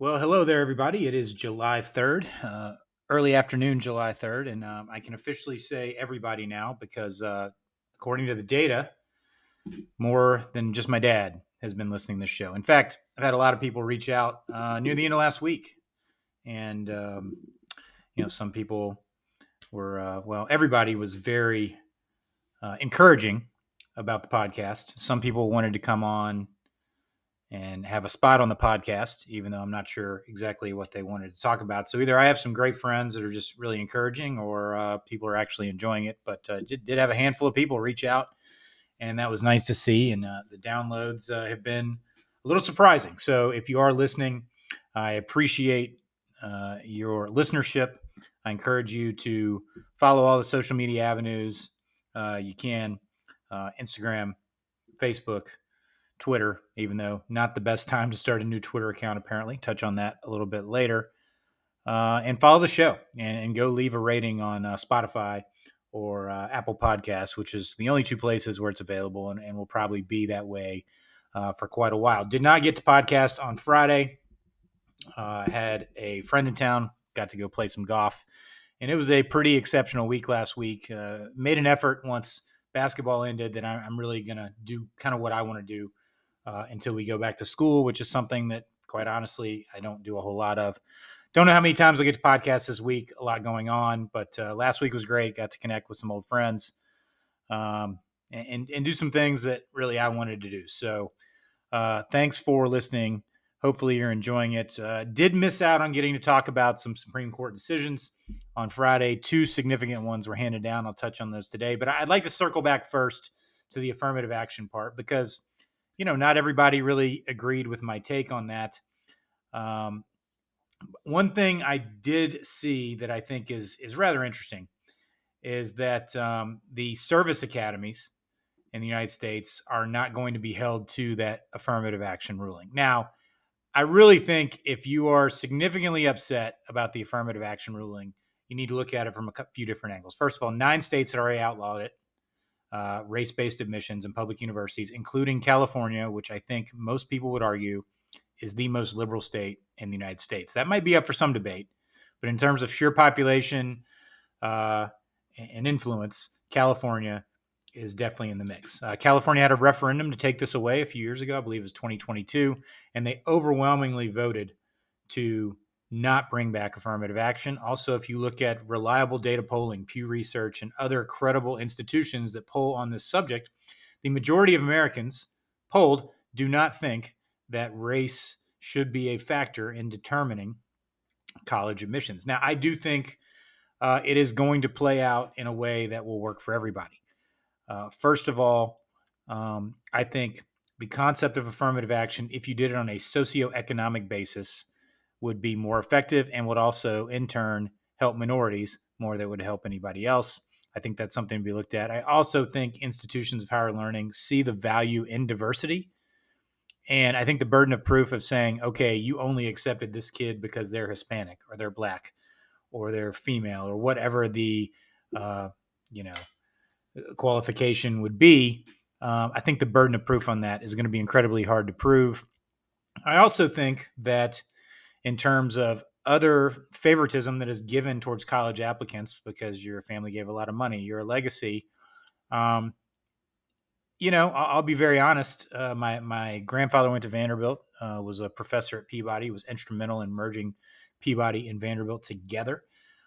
Well, hello there, everybody. It is July 3rd, uh, early afternoon, July 3rd, and um, I can officially say everybody now because, uh, according to the data, more than just my dad has been listening to this show. In fact, I've had a lot of people reach out uh, near the end of last week, and um, you know, some people were uh, well, everybody was very uh, encouraging about the podcast. Some people wanted to come on and have a spot on the podcast, even though I'm not sure exactly what they wanted to talk about. So either I have some great friends that are just really encouraging, or uh, people are actually enjoying it. But uh, did, did, have a handful of people reach out, and that was nice to see. And uh, the downloads uh, have been a little surprising. So if you are listening, I appreciate uh, your listenership. I encourage you to follow all the social media avenues uh, you can Instagram, Facebook, Twitter, even though not the best time to start a new Twitter account, apparently. Touch on that a little bit later. Uh, and follow the show and, and, go leave a rating on uh, Spotify or uh, Apple Podcasts, which is the only two places where it's available and, and will probably be that way uh, for quite a while. Did not get to podcast on Friday. Uh, had a friend in town, got to go play some golf, and it was a pretty exceptional week last week. Uh, made an effort once basketball ended that I'm really going to do kind of what I want to do uh, until we go back to school, which is something that, quite honestly, I don't do a whole lot of. Don't know how many times I get to podcast this week. A lot going on, but uh, last week was great. Got to connect with some old friends, um, and and do some things that really I wanted to do. So, uh, thanks for listening. Hopefully, you're enjoying it. Uh, did miss out on getting to talk about some Supreme Court decisions on Friday. Two significant ones were handed down. I'll touch on those today, but I'd like to circle back first to the affirmative action part because you know, not everybody really agreed with my take on that. Um, one thing I did see that I think is is rather interesting is that um, the service academies in the United States are not going to be held to that affirmative action ruling. Now, I really think if you are significantly upset about the affirmative action ruling, you need to look at it from a few different angles. First of all, nine states had already outlawed it uh, race based admissions in public universities, including California, which I think most people would argue is the most liberal state in the United States. That might be up for some debate, but in terms of sheer population uh, and influence, California is definitely in the mix. Uh, California had a referendum to take this away a few years ago. I believe it was 2022, and they overwhelmingly voted to not bring back affirmative action. Also, if you look at reliable data polling, Pew Research, and other credible institutions that poll on this subject, the majority of Americans polled do not think that race should be a factor in determining college admissions. Now, I do think uh, it is going to play out in a way that will work for everybody. Uh, first of all, um, I think the concept of affirmative action, if you did it on a socioeconomic basis, would be more effective and would also, in turn, help minorities more than would help anybody else. I think that's something to be looked at. I also think institutions of higher learning see the value in diversity. And I think the burden of proof of saying, okay, you only accepted this kid because they're Hispanic or they're black or they're female or whatever the, uh, you know, qualification would be. Um, I think the burden of proof on that is going to be incredibly hard to prove. I also think that in terms of other favoritism that is given towards college applicants because your family gave a lot of money, you're a legacy. Um, you know, I'll, I'll, be very honest. Uh, my my grandfather went to Vanderbilt, uh, was a professor at Peabody, was instrumental in merging Peabody and Vanderbilt together.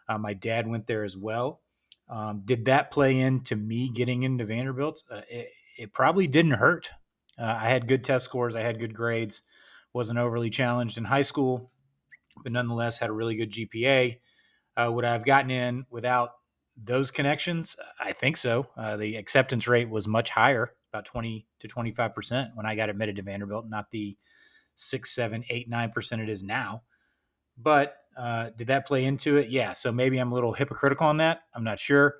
Uh, my dad went there as well. Um, did that play into me getting into Vanderbilt? Uh, it, it, probably didn't hurt. Uh, I had good test scores. I had good grades. wasn't overly challenged in high school but nonetheless had a really good GPA. Uh, would I have gotten in without those connections? I think so. Uh, the acceptance rate was much higher, about 20 to 25% when I got admitted to Vanderbilt, not the six, seven, eight, nine percent it is now. But uh, did that play into it? Yeah. So maybe I'm a little hypocritical on that. I'm not sure.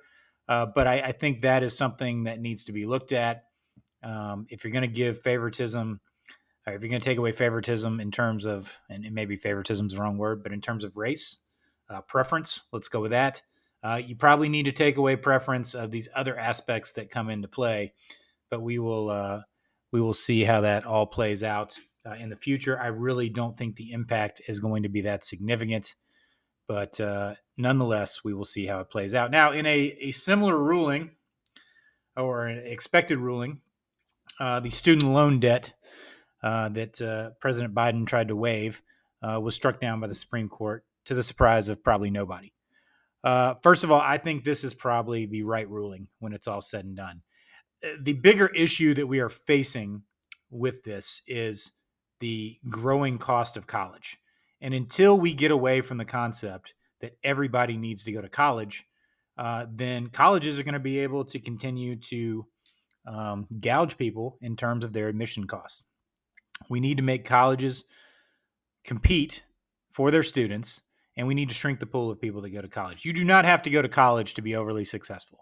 Uh, but I, I, think that is something that needs to be looked at. Um, if you're going to give favoritism if you're going to take away favoritism in terms of, and maybe favoritism is the wrong word, but in terms of race, uh, preference, let's go with that. Uh, you probably need to take away preference of these other aspects that come into play, but we will uh, we will see how that all plays out uh, in the future. I really don't think the impact is going to be that significant, but uh, nonetheless, we will see how it plays out. Now, in a, a similar ruling or an expected ruling, uh, the student loan debt uh, that uh, President Biden tried to waive uh, was struck down by the Supreme Court to the surprise of probably nobody. first of all, I think this is probably the right ruling when it's all said and done. The bigger issue that we are facing with this is the growing cost of college. And until we get away from the concept that everybody needs to go to college, uh, then colleges are going to be able to continue to um, gouge people in terms of their admission costs. We need to make colleges compete for their students, and we need to shrink the pool of people that go to college. You do not have to go to college to be overly successful.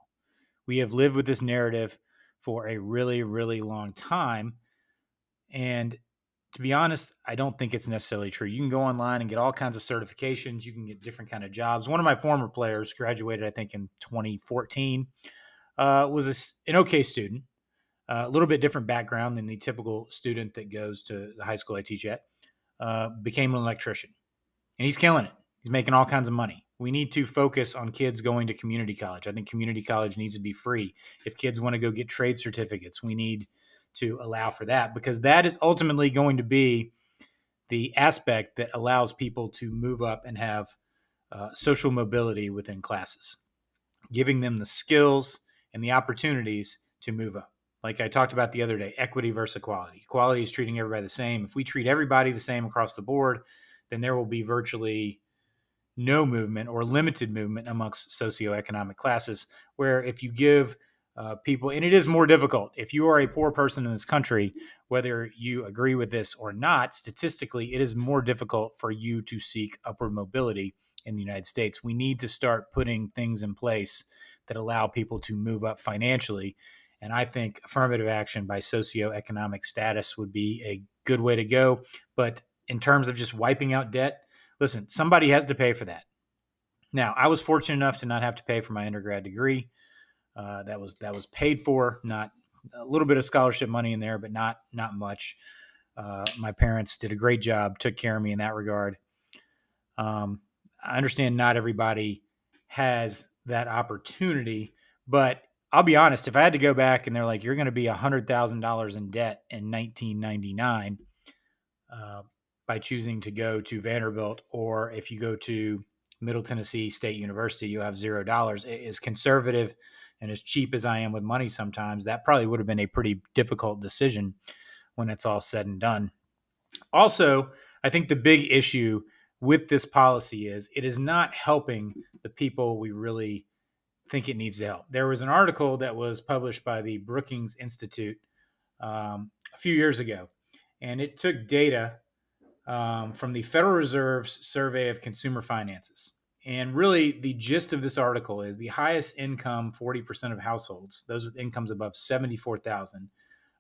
We have lived with this narrative for a really, really long time. And to be honest, I don't think it's necessarily true. You can go online and get all kinds of certifications. You can get different kind of jobs. One of my former players graduated, I think, in 2014. Uh, was a, an okay student, uh, a little bit different background than the typical student that goes to the high school I teach at. Uh, became an electrician, and he's killing it. He's making all kinds of money. We need to focus on kids going to community college. I think community college needs to be free. If kids want to go get trade certificates, we need to allow for that because that is ultimately going to be the aspect that allows people to move up and have uh, social mobility within classes, giving them the skills and the opportunities to move up. Like I talked about the other day, equity versus equality. Equality is treating everybody the same. If we treat everybody the same across the board, then there will be virtually no movement or limited movement amongst socioeconomic classes. Where if you give uh, people, and it is more difficult. If you are a poor person in this country, whether you agree with this or not, statistically, it is more difficult for you to seek upward mobility in the United States. We need to start putting things in place that allow people to move up financially. And I think affirmative action by socioeconomic status would be a good way to go. But in terms of just wiping out debt, listen, somebody has to pay for that. Now, I was fortunate enough to not have to pay for my undergrad degree. Uh, that was that was paid for, not a little bit of scholarship money in there, but not not much. Uh, my parents did a great job, took care of me in that regard. Um, I understand not everybody has that opportunity, but I'll be honest. If I had to go back and they're like, "You're going to be a hundred thousand dollars in debt in 1999," uh, by choosing to go to Vanderbilt, or if you go to Middle Tennessee State University, you have zero dollars. As conservative and as cheap as I am with money sometimes, that probably would have been a pretty difficult decision when it's all said and done. Also, I think the big issue with this policy is it is not helping the people we really think it needs help. There was an article that was published by the Brookings Institute um, a few years ago, and it took data um, from the Federal Reserve's survey of consumer finances. And really, the gist of this article is the highest income 40% of households, those with incomes above 74,000,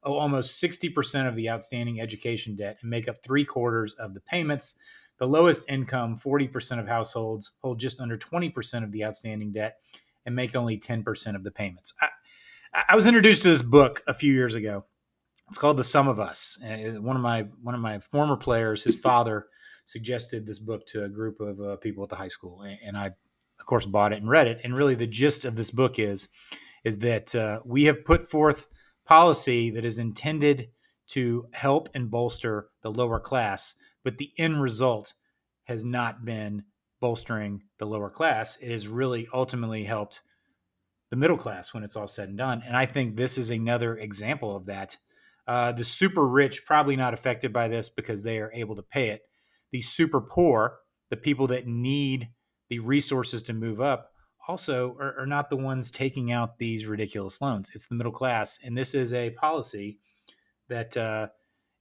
owe almost 60% of the outstanding education debt and make up three quarters of the payments. The lowest income 40% of households hold just under 20% of the outstanding debt and make only 10% of the payments. I, I was introduced to this book a few years ago. It's called The Sum of Us. One of my one of my former players, his father suggested this book to a group of uh, people at the high school, and, and, I, of course, bought it and read it. And really, the gist of this book is is that uh, we have put forth policy that is intended to help and bolster the lower class, but the end result has not been bolstering the lower class. It has really ultimately helped the middle class when it's all said and done. And I think this is another example of that. Uh, the super rich probably not affected by this because they are able to pay it, the super poor, the people that need the resources to move up, also are, are, not the ones taking out these ridiculous loans. It's the middle class, and this is a policy that uh,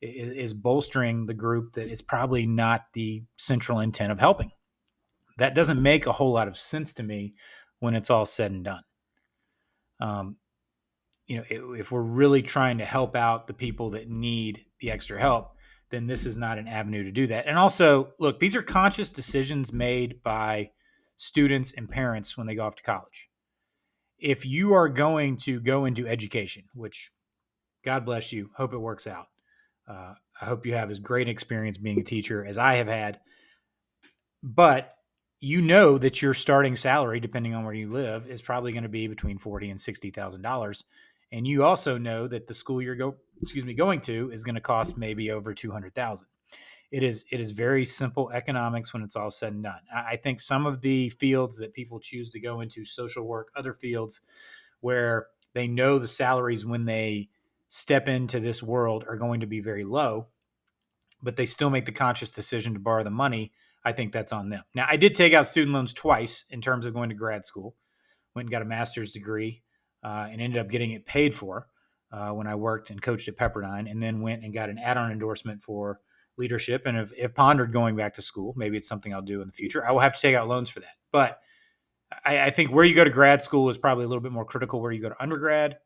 is, is bolstering the group that is probably not the central intent of helping. That doesn't make a whole lot of sense to me when it's all said and done. Um, you know, if we're really trying to help out the people that need the extra help, then this is not an avenue to do that. And also, look, these are conscious decisions made by students and parents when they go off to college. If you are going to go into education, which God bless you, hope it works out. Uh, I hope you have as great an experience being a teacher as I have had. But you know that your starting salary, depending on where you live, is probably going to be between forty and sixty thousand dollars, and you also know that the school you're go excuse me going to is going to cost maybe over two hundred thousand. It is it is very simple economics when it's all said and done. I think some of the fields that people choose to go into, social work, other fields, where they know the salaries when they step into this world are going to be very low, but they still make the conscious decision to borrow the money I think that's on them. Now, I did take out student loans twice in terms of going to grad school. Went and got a master's degree uh, and ended up getting it paid for uh, when I worked and coached at Pepperdine, and then went and got an add-on endorsement for leadership. And have, have pondered going back to school. Maybe it's something I'll do in the future. I will have to take out loans for that, but I, I think where you go to grad school is probably a little bit more critical. Where you go to undergrad,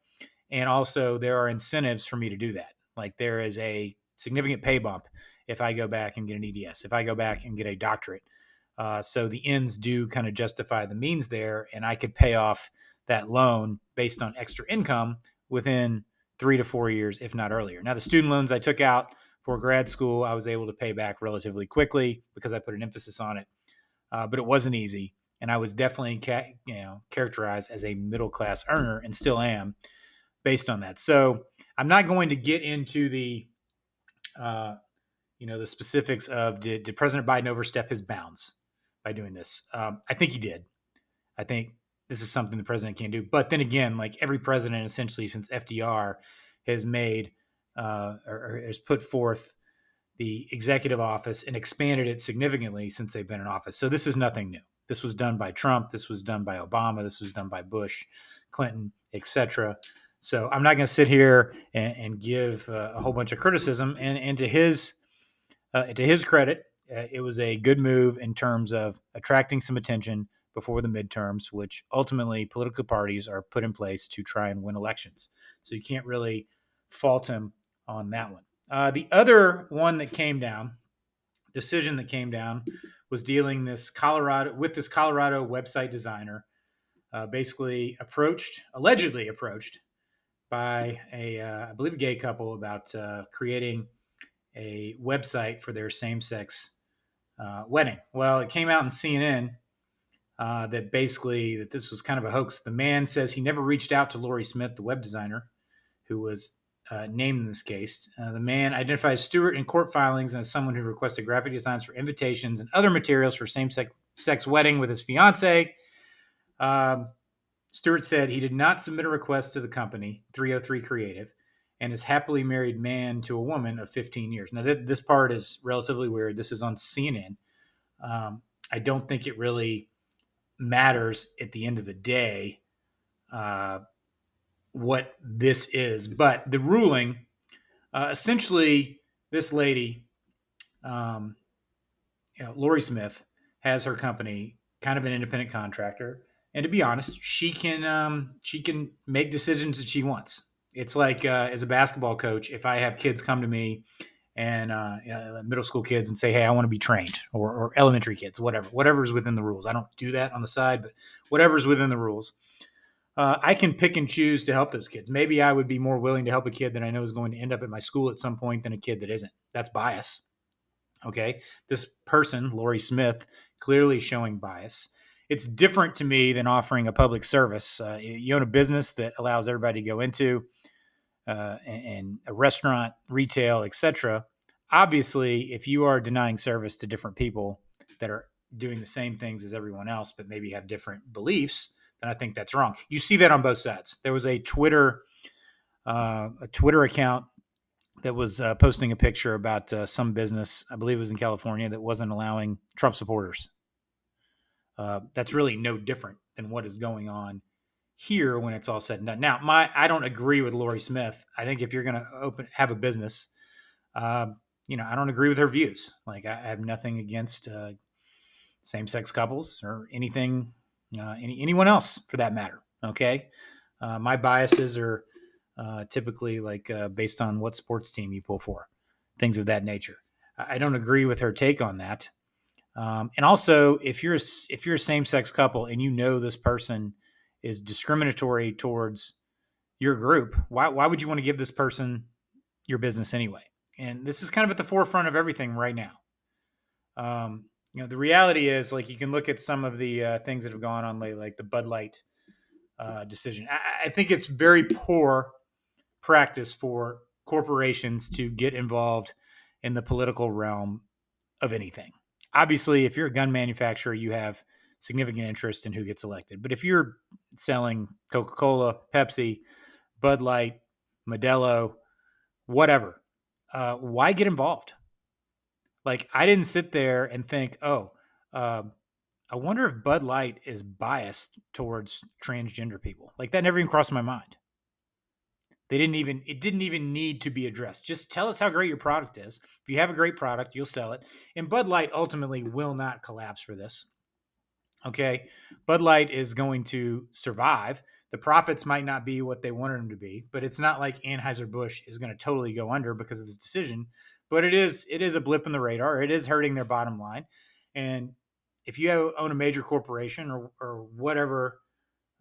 and also there are incentives for me to do that. Like there is a significant pay bump if I go back and get an EDS, if I go back and get a doctorate. Uh, so the ends do kind of justify the means there, and I could pay off that loan based on extra income within three to four years, if not earlier. Now, the student loans I took out for grad school, I was able to pay back relatively quickly because I put an emphasis on it, uh, but it wasn't easy. And I was definitely, ca- you know, characterized as a middle class earner, and still am, based on that. So I'm not going to get into the uh, you know the specifics of did, did President Biden overstep his bounds by doing this? Um, I think he did. I think this is something the president can't do. But then again, like every president essentially since FDR has made uh, or, or has put forth the executive office and expanded it significantly since they've been in office. So this is nothing new. This was done by Trump. This was done by Obama. This was done by Bush, Clinton, etc. So I'm not going to sit here and, and give uh, a whole bunch of criticism. And, and to his uh, to his credit, uh, it was a good move in terms of attracting some attention before the midterms, which ultimately political parties are put in place to try and win elections. So you can't really fault him on that one. Uh, the other one that came down, decision that came down, was dealing this Colorado with this Colorado website designer, uh, basically approached, allegedly approached by a, uh, I believe, a gay couple about uh, creating a website for their same-sex uh, wedding. Well, it came out in CNN uh, that basically that this was kind of a hoax. The man says he never reached out to Lorie Smith, the web designer, who was uh, named in this case. Uh, the man identifies Stewart in court filings as someone who requested graphic designs for invitations and other materials for same-sex wedding with his fiance. Um, Stewart said he did not submit a request to the company, 303 Creative, and is happily married man to a woman of 15 years. Now, th- this part is relatively weird. This is on CNN. Um, I don't think it really matters at the end of the day uh, what this is, but the ruling uh, essentially, this lady, um, you know, Lorie Smith, has her company, kind of an independent contractor, and to be honest, she can um, she can make decisions that she wants. It's like uh, as a basketball coach, if I have kids come to me and uh, middle school kids and say, "Hey, I want to be trained," or, or elementary kids, whatever, whatever's within the rules. I don't do that on the side, but whatever's within the rules, uh, I can pick and choose to help those kids. Maybe I would be more willing to help a kid that I know is going to end up at my school at some point than a kid that isn't. That's bias. Okay, this person, Lorie Smith, clearly showing bias it's different to me than offering a public service. Uh, you own a business that allows everybody to go into, uh, and, and, a restaurant, retail, etc. Obviously, if you are denying service to different people that are doing the same things as everyone else, but maybe have different beliefs, then I think that's wrong. You see that on both sides. There was a Twitter, uh, a Twitter account that was uh, posting a picture about uh, some business, I believe it was in California, that wasn't allowing Trump supporters uh, that's really no different than what is going on here when it's all said and done. Now, my I don't agree with Lorie Smith. I think if you're going to open have a business, uh, you know, I don't agree with her views. Like I, I have nothing against uh, same sex couples or anything, uh, any anyone else for that matter. Okay, uh, my biases are uh, typically like based on what sports team you pull for, things of that nature. I don't agree with her take on that. Um, and also, if you're a, if you're a same sex couple and you know this person is discriminatory towards your group, why why would you want to give this person your business anyway? and this is kind of at the forefront of everything right now. Um, you know, the reality is like you can look at some of the uh, things that have gone on lately, like the Bud Light uh, decision. I, I think it's very poor practice for corporations to get involved in the political realm of anything. Obviously, if you're a gun manufacturer, you have significant interest in who gets elected. But if you're selling Coca Cola, Pepsi, Bud Light, Modelo, whatever, uh, why get involved? Like, I didn't sit there and think, oh, uh, I wonder if Bud Light is biased towards transgender people. Like, that never even crossed my mind. They didn't even, it didn't even need to be addressed. Just tell us how great your product is. If you have a great product, you'll sell it. And Bud Light ultimately will not collapse for this. Okay. Bud Light is going to survive. The profits might not be what they wanted them to be, but it's not like Anheuser-Busch is going to totally go under because of this decision. But it is it is a blip in the radar. It is hurting their bottom line. And if you own a major corporation or, or whatever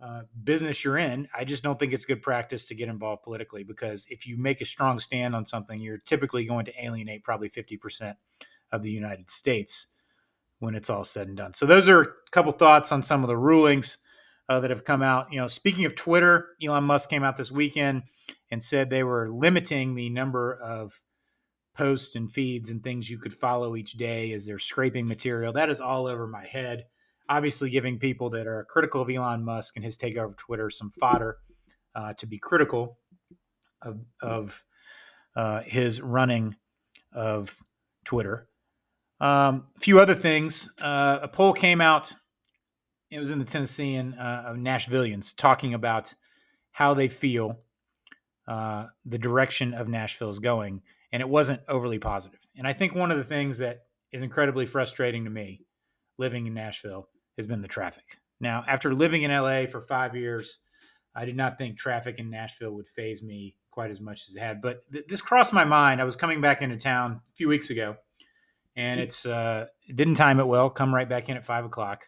uh, business you're in, I just don't think it's good practice to get involved politically because if you make a strong stand on something, you're typically going to alienate probably 50% of the United States when it's all said and done. So those are a couple thoughts on some of the rulings uh, that have come out. You know, speaking of Twitter, Elon Musk came out this weekend and said they were limiting the number of posts and feeds and things you could follow each day as they're scraping material. That is all over my head. Obviously, giving people that are critical of Elon Musk and his takeover of Twitter some fodder uh, to be critical of, of uh, his running of Twitter. Um, a few other things. Uh, a poll came out. It was in the Tennessean uh, Nashvillians talking about how they feel uh, the direction of Nashville is going, and it wasn't overly positive. And I think one of the things that is incredibly frustrating to me living in Nashville has been the traffic. Now, after living in LA for five years, I did not think traffic in Nashville would phase me quite as much as it had. But th- this crossed my mind. I was coming back into town a few weeks ago and it's uh, didn't time it well. Come right back in at five o'clock.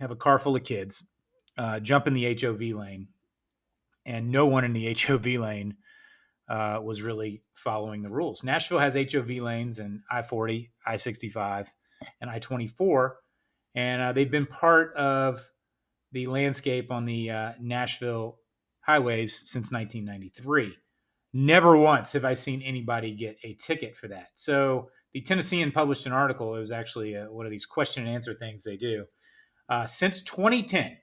Have a car full of kids. Uh, jump in the HOV lane, and no one in the HOV lane uh, was really following the rules. Nashville has HOV lanes and I forty, I sixty five, and I twenty four, and uh, they've been part of the landscape on the uh, Nashville highways since 1993. Never once have I seen anybody get a ticket for that. So the Tennessean published an article. It was actually a, uh, one of these question and answer things they do. Uh, since 2010,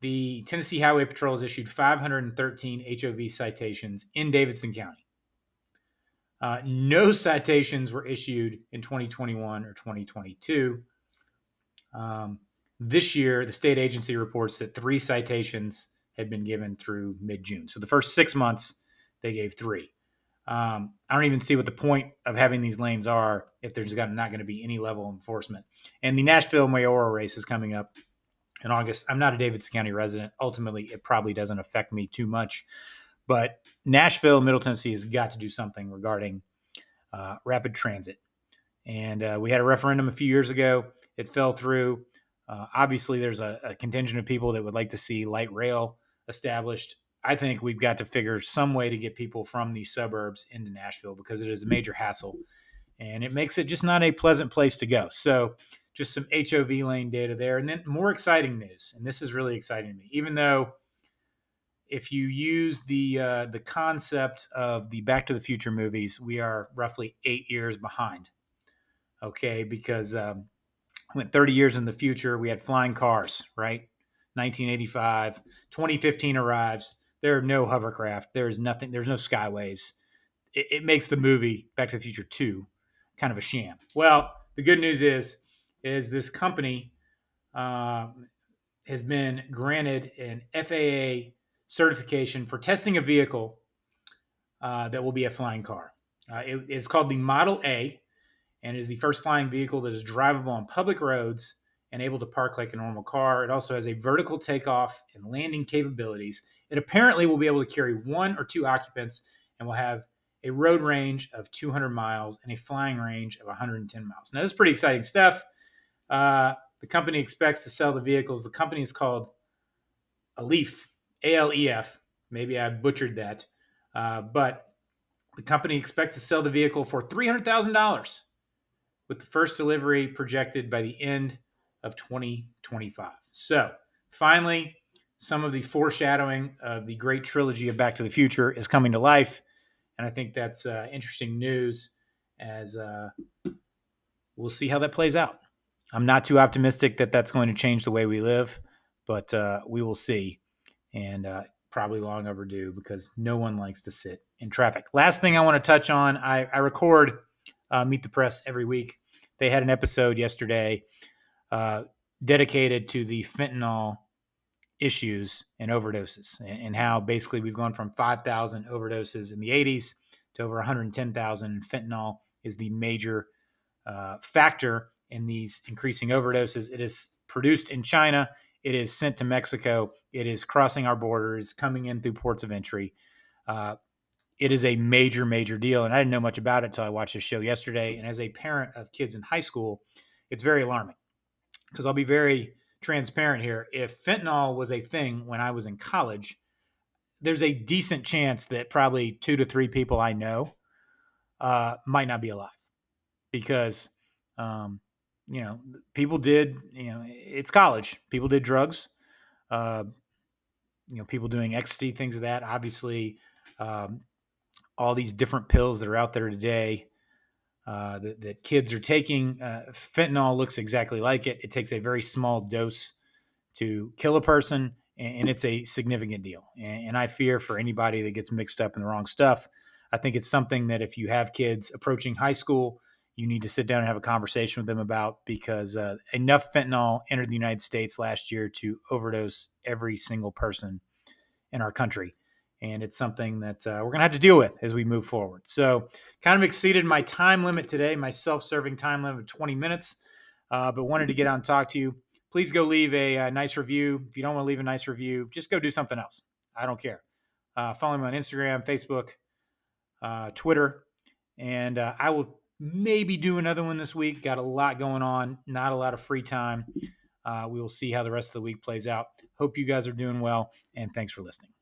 the Tennessee Highway Patrol has issued 513 HOV citations in Davidson County. Uh, no citations were issued in 2021 or 2022. Um, this year, the state agency reports that three citations had been given through mid June. So the first six months, they gave three. Um, I don't even see what the point of having these lanes are if there's not going to be any level of enforcement. And the Nashville mayoral race is coming up in August. I'm not a Davidson County resident. Ultimately, it probably doesn't affect me too much. But Nashville, Middle Tennessee has got to do something regarding uh, rapid transit. And uh, we had a referendum a few years ago. It fell through. Uh, obviously, there's a, a contingent of people that would like to see light rail established. I think we've got to figure some way to get people from these suburbs into Nashville because it is a major hassle and it makes it just not a pleasant place to go. So, just some HOV lane data there. And then more exciting news, and this is really exciting to me, even though if you use the uh, the concept of the Back to the Future movies, we are roughly eight years behind. Okay, because um, went 30 years in the future, we had flying cars, right? 1985, 2015 arrives there are no hovercraft. There's nothing. There's no skyways. It, it, makes the movie Back to the Future Two kind of a sham. Well, the good news is is this company uh, has been granted an FAA certification for testing a vehicle uh, that will be a flying car. Uh, it is called the Model A, and is the first flying vehicle that is drivable on public roads and able to park like a normal car. It also has a vertical takeoff and landing capabilities it apparently will be able to carry one or two occupants and will have a road range of 200 miles and a flying range of 110 miles. Now, this is pretty exciting stuff. Uh, the company expects to sell the vehicles. The company is called Alef, A L E F. Maybe I butchered that, uh, but the company expects to sell the vehicle for $300,000 with the first delivery projected by the end of 2025. So, finally, some of the foreshadowing of the great trilogy of Back to the Future is coming to life. And I think that's uh, interesting news as uh, we'll see how that plays out. I'm not too optimistic that that's going to change the way we live, but uh, we will see. And uh, probably long overdue because no one likes to sit in traffic. Last thing I want to touch on I, I record uh, Meet the Press every week. They had an episode yesterday uh, dedicated to the fentanyl issues and overdoses and, and how basically we've gone from 5,000 overdoses in the 80s to over 110,000. Fentanyl is the major uh, factor in these increasing overdoses. It is produced in China. It is sent to Mexico. It is crossing our borders, coming in through ports of entry. Uh, it is a major, major deal. And I didn't know much about it until I watched the show yesterday. And as a parent of kids in high school, it's very alarming because I'll be very transparent here. If fentanyl was a thing when I was in college, there's a decent chance that probably two to three people I know uh, might not be alive because, um, you know, people did, you know, it's college. People did drugs. Uh, you know, people doing ecstasy, things of that. Obviously, um, all these different pills that are out there today uh, that, that, kids are taking. Uh, fentanyl looks exactly like it. It takes a very small dose to kill a person, and, and it's a significant deal. And, and, I fear for anybody that gets mixed up in the wrong stuff. I think it's something that if you have kids approaching high school, you need to sit down and have a conversation with them about because uh, enough fentanyl entered the United States last year to overdose every single person in our country and it's something that uh, we're going to have to deal with as we move forward. So, kind of exceeded my time limit today, my self serving time limit of 20 minutes, uh, but wanted to get on and talk to you. Please go leave a, a, nice review. If you don't want to leave a nice review, just go do something else. I don't care. Uh, follow me on Instagram, Facebook, uh, Twitter, and uh, I will maybe do another one this week. Got a lot going on, not a lot of free time. Uh, we will see how the rest of the week plays out. Hope you guys are doing well, and thanks for listening.